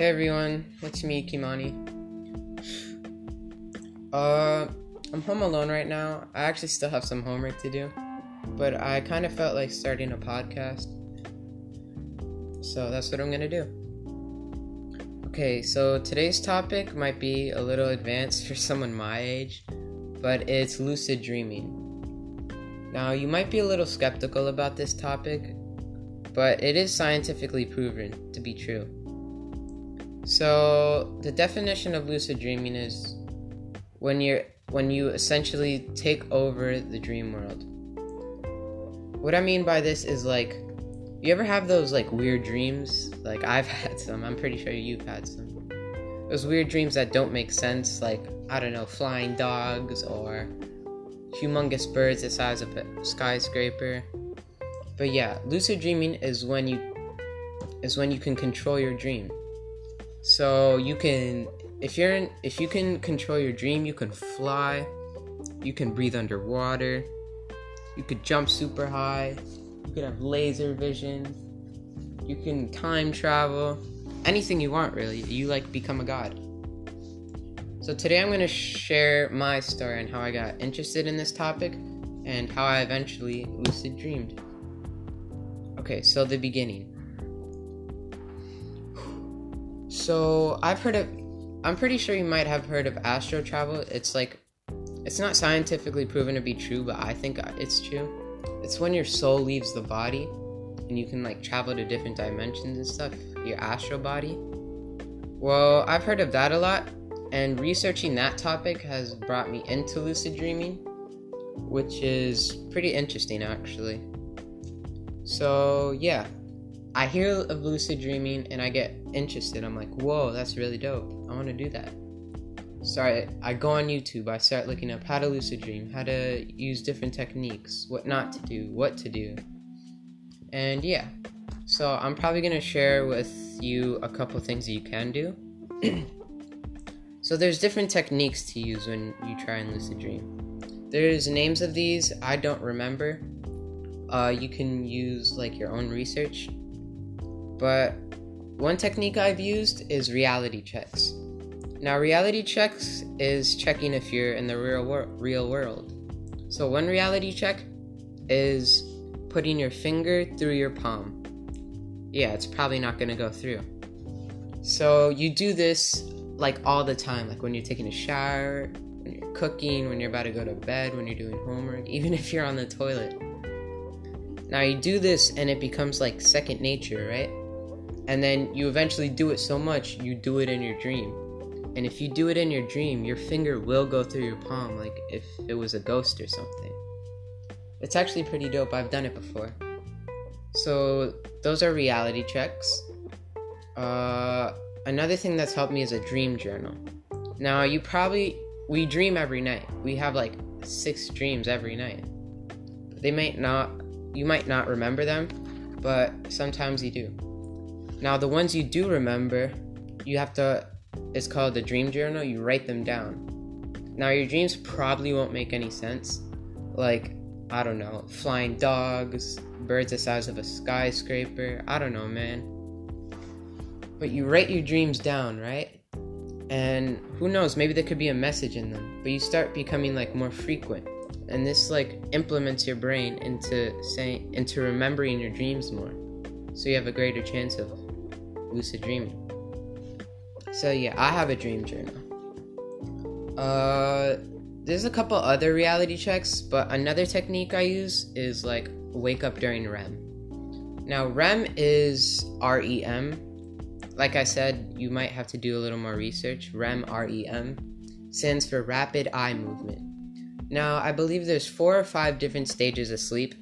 Hey everyone, it's me, Kimani. Uh, I'm home alone right now. I actually still have some homework to do, but I kind of felt like starting a podcast. So that's what I'm gonna do. Okay, so today's topic might be a little advanced for someone my age, but it's lucid dreaming. Now, you might be a little skeptical about this topic, but it is scientifically proven to be true. So, the definition of lucid dreaming is when you're when you essentially take over the dream world. What I mean by this is like you ever have those like weird dreams? Like I've had some. I'm pretty sure you've had some. Those weird dreams that don't make sense like I don't know, flying dogs or humongous birds the size of a skyscraper. But yeah, lucid dreaming is when you is when you can control your dream. So you can if you're in if you can control your dream, you can fly, you can breathe underwater, you could jump super high, you could have laser vision, you can time travel, anything you want really. You like become a god. So today I'm going to share my story and how I got interested in this topic and how I eventually lucid dreamed. Okay, so the beginning. So I've heard of I'm pretty sure you might have heard of astral travel. It's like it's not scientifically proven to be true, but I think it's true. It's when your soul leaves the body and you can like travel to different dimensions and stuff, your astral body. Well, I've heard of that a lot, and researching that topic has brought me into lucid dreaming, which is pretty interesting actually. So, yeah, I hear of lucid dreaming and I get interested. I'm like, whoa, that's really dope. I want to do that. So I, I go on YouTube, I start looking up how to lucid dream, how to use different techniques, what not to do, what to do. And yeah, so I'm probably going to share with you a couple things that you can do. so there's different techniques to use when you try and lucid dream. There's names of these, I don't remember. Uh, you can use like your own research. But one technique I've used is reality checks. Now, reality checks is checking if you're in the real wor- real world. So, one reality check is putting your finger through your palm. Yeah, it's probably not going to go through. So, you do this like all the time, like when you're taking a shower, when you're cooking, when you're about to go to bed, when you're doing homework, even if you're on the toilet. Now, you do this and it becomes like second nature, right? And then you eventually do it so much, you do it in your dream and if you do it in your dream, your finger will go through your palm like if it was a ghost or something. It's actually pretty dope. I've done it before. So, those are reality checks. Uh, another thing that's helped me is a dream journal. Now, you probably, we dream every night. We have like six dreams every night. They might not, you might not remember them, but sometimes you do. Now, the ones you do remember, you have to it's called the dream journal. You write them down. Now, your dreams probably won't make any sense. Like, I don't know, flying dogs, birds the size of a skyscraper. I don't know, man. But you write your dreams down, right? And who knows, maybe there could be a message in them. But you start becoming like more frequent. And this like implements your brain into saying into remembering your dreams more. So you have a greater chance of lucid dreaming. So yeah, I have a dream journal. Uh, there's a couple other reality checks, but another technique I use is like wake up during REM. Now REM is REM. Like I said, you might have to do a little more research. REM REM stands for rapid eye movement. Now I believe there's four or five different stages of sleep,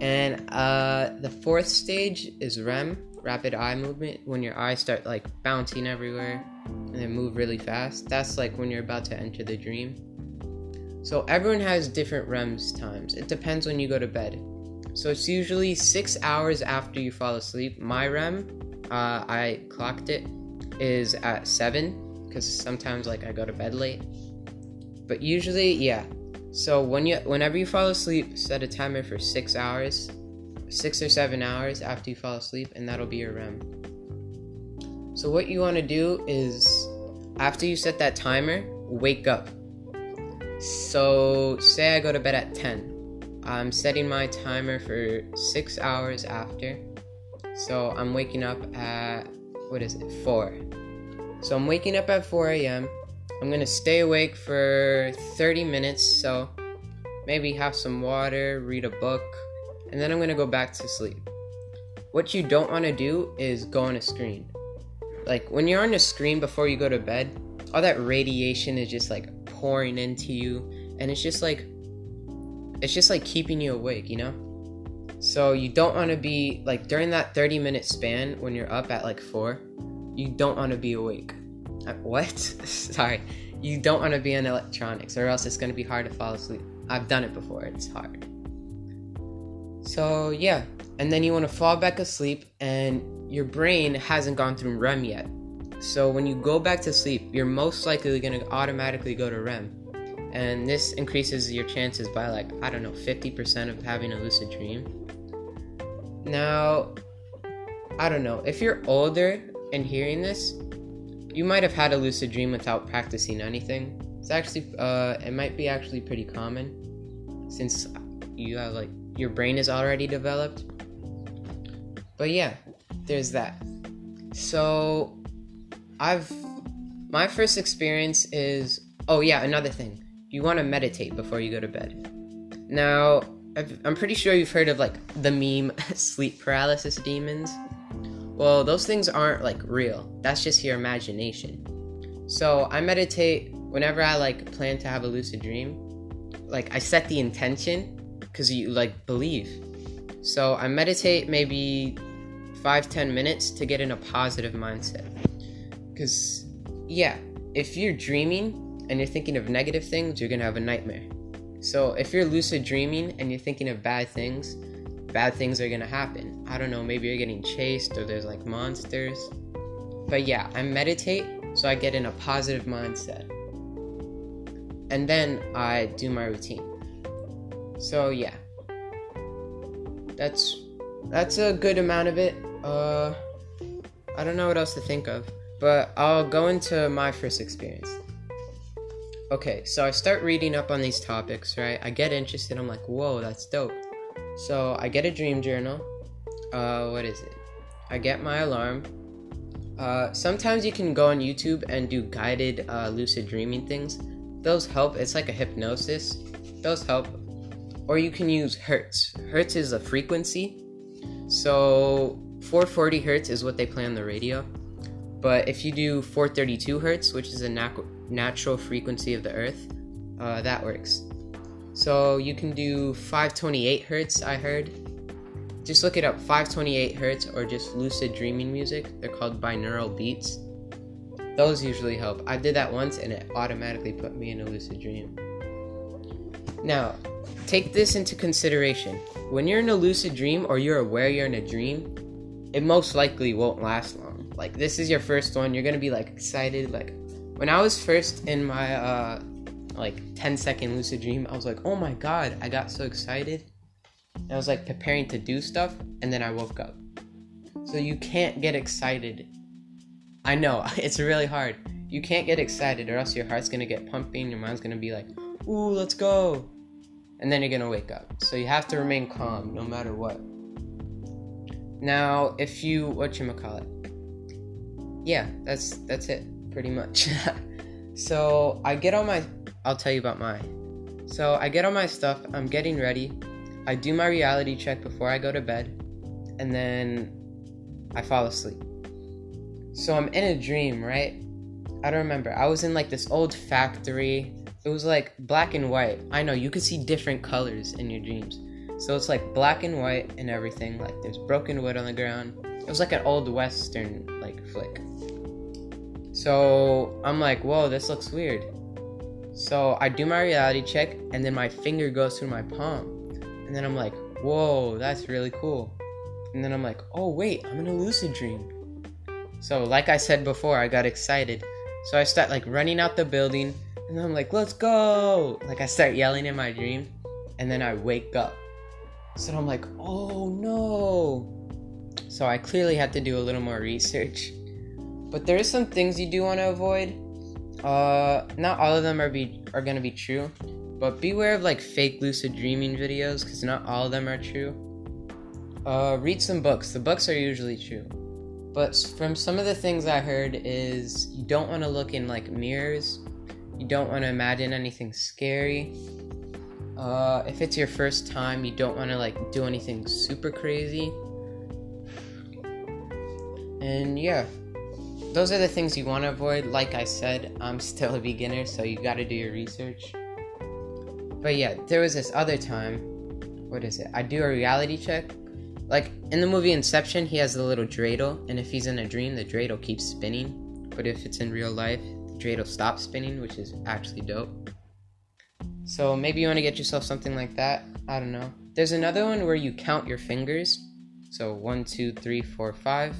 and uh, the fourth stage is REM, rapid eye movement when your eyes start like bouncing everywhere and then move really fast. That's like when you're about to enter the dream. So everyone has different REMs times. It depends when you go to bed. So it's usually six hours after you fall asleep. My REM, uh, I clocked it, is at seven because sometimes like I go to bed late. But usually, yeah. So when you whenever you fall asleep, set a timer for six hours six or seven hours after you fall asleep, and that'll be your REM. So, what you want to do is after you set that timer, wake up. So, say I go to bed at 10. I'm setting my timer for six hours after. So, I'm waking up at, what is it, 4. So, I'm waking up at 4 a.m. I'm gonna stay awake for 30 minutes. So, maybe have some water, read a book, and then I'm gonna go back to sleep. What you don't wanna do is go on a screen. Like, when you're on a screen before you go to bed, all that radiation is just like pouring into you and it's just like it's just like keeping you awake you know? So you don't want to be like during that 30 minute span when you're up at like 4 you don't want to be awake. Uh, what? Sorry. You don't want to be on electronics or else it's to be hard to fall asleep. I've done it before. It's hard so yeah and then you want to fall back asleep and your brain hasn't gone through rem yet so when you go back to sleep, you're most likely going to automatically go to REM. And this increases your chances by like, I don't know, 50% of having a lucid dream. Now, I don't know, if you're older and hearing this, you might have had a lucid dream without practicing anything. It's actually, uh, it might be actually pretty common since you have like, your brain is already developed. But yeah, there's that. So, I've my first experience is oh yeah another thing you want to meditate before you go to bed. Now i am pretty sure you've heard of like the meme sleep paralysis demons. Well, those things aren't like real. That's just your imagination. So I meditate whenever I like plan to have a lucid dream. Like I set the intention because you like believe. So I meditate maybe five ten minutes to get in a positive mindset. Because, yeah, if you're dreaming and you're thinking of negative things, you're gonna have a nightmare. So if you're lucid dreaming and you're thinking of bad things, bad things are gonna happen. I don't know, maybe you're getting chased or there's like monsters. But yeah, I meditate so I get in a positive mindset. And then I do my routine. So yeah. That's that's a good amount of it. Uh I don't know what else to think of. But I'll go into my first experience. Okay, so I start reading up on these topics, right? I get interested. I'm like, whoa, that's dope. So I get a dream journal. Uh, what is it? I get my alarm. Uh, sometimes you can go on YouTube and do guided uh, lucid dreaming things. Those help. It's like a hypnosis. Those help. Or you can use hertz. Hertz is a frequency. So 440 hertz is what they play on the radio. But if you do 432 hertz, which is a nat- natural frequency of the Earth, uh, that works. So you can do 528 hertz, I heard. Just look it up 528 hertz or just lucid dreaming music. They're called binaural beats. Those usually help. I did that once and it automatically put me in a lucid dream. Now, take this into consideration. When you're in a lucid dream or you're aware you're in a dream, it most likely won't last long. Like this is your first one. You're gonna be like excited. Like when i was first in my uh like 10 second lucid dream i was like oh my god i got so excited. And i was like preparing to do stuff and then i woke up. So you can't get excited. I know it's really hard. You can't get excited or else your heart's gonna get pumping your mind's gonna be like ooh let's go and then you're gonna wake up so you have to remain calm no matter what now if you what you call it yeah, that's that's it pretty much. so I get all my I'll tell you about mine. So I get all my stuff, I'm getting ready. I do my reality check before I go to bed, and then I fall asleep. So I'm in a dream, right? I don't remember. I was in like this old factory. It was like black and white. I know you could see different colors in your dreams. So it's like black and white and everything. Like there's broken wood on the ground. It was like an old western like flick. So I'm like, whoa, this looks weird. So I do my reality check, and then my finger goes through my palm. And then I'm like, whoa, that's really cool. And then I'm like, oh, wait, I'm in a lucid dream. So, like I said before, I got excited. So I start like running out the building, and I'm like, let's go! Like I start yelling in my dream, and then I wake up. So I'm like, oh no! So I clearly had to do a little more research but there is some things you do want to avoid. Uh, not all of them are be are gonna be true, but beware of like fake lucid dreaming videos because not all of them are true. Uh, read some books. The books are usually true, but from some of the things I heard is you don't want to look in like mirrors. You don't want to imagine anything scary. Uh, if it's your first time, you don't want to like do anything super crazy. And yeah, those are the things you want to avoid. Like I said, I'm still a beginner, so you got to do your research. But yeah, there was this other time. What is it? I do a reality check. Like in the movie Inception, he has the little dreidel, and if he's in a dream, the dreidel keeps spinning. But if it's in real life, the dreidel stops spinning, which is actually dope. So maybe you want to get yourself something like that. I don't know. There's another one where you count your fingers. So one, two, three, four, five.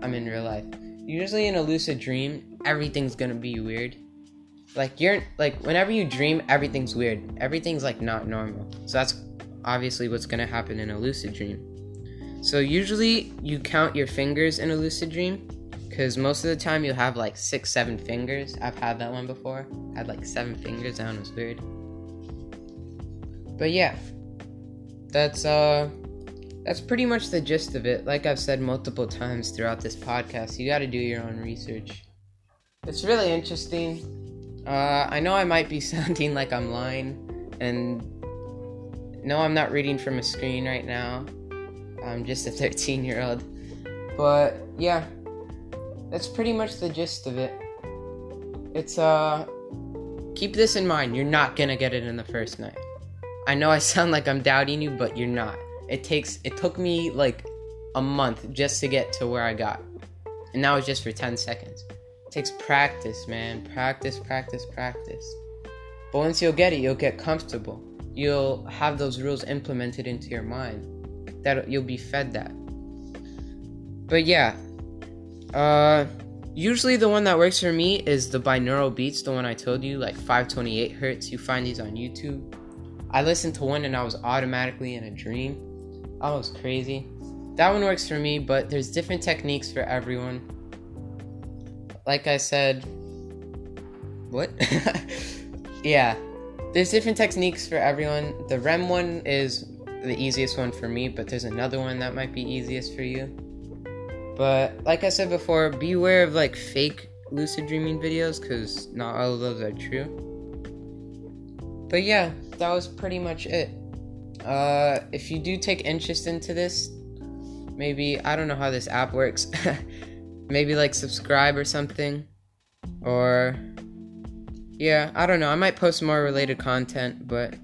I'm in real life. Usually in a lucid dream, everything's gonna be weird. Like you're like whenever you dream, everything's weird. Everything's like not normal. So that's obviously what's gonna happen in a lucid dream. So usually you count your fingers in a lucid dream because most of the time you'll have like six, seven fingers. I've had that one before. I had like seven fingers. That one was weird. But yeah, that's uh, that's pretty much the gist of it. Like I've said multiple times throughout this podcast, you got to do your own research. It's really interesting. Uh, I know I might be sounding like I'm lying, and no, I'm not reading from a screen right now. I'm just a 13 year old. But yeah, that's pretty much the gist of it. It's uh keep this in mind, you're not gonna get it in the first night. I know I sound like I'm doubting you, but you're not. It takes it took me like a month just to get to where I got. And that was just for 10 seconds. It takes practice, man. Practice, practice, practice. But once you'll get it, you'll get comfortable. You'll have those rules implemented into your mind. That you'll be fed that. But yeah, uh, usually the one that works for me is the binaural beats, the one I told you, like 528 hertz. You find these on YouTube. I listened to one and I was automatically in a dream. I was crazy. That one works for me, but there's different techniques for everyone. Like I said, what? yeah, there's different techniques for everyone. The REM one is the easiest one for me, but there's another one that might be easiest for you. But like I said before, beware of like fake lucid dreaming videos because not all of those are true. But yeah, that was pretty much it. Uh, if you do take interest into this, maybe I don't know how this app works. maybe like subscribe or something. Or yeah, I don't know. I might post more related content, but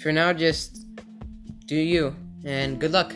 for now, just do you and good luck.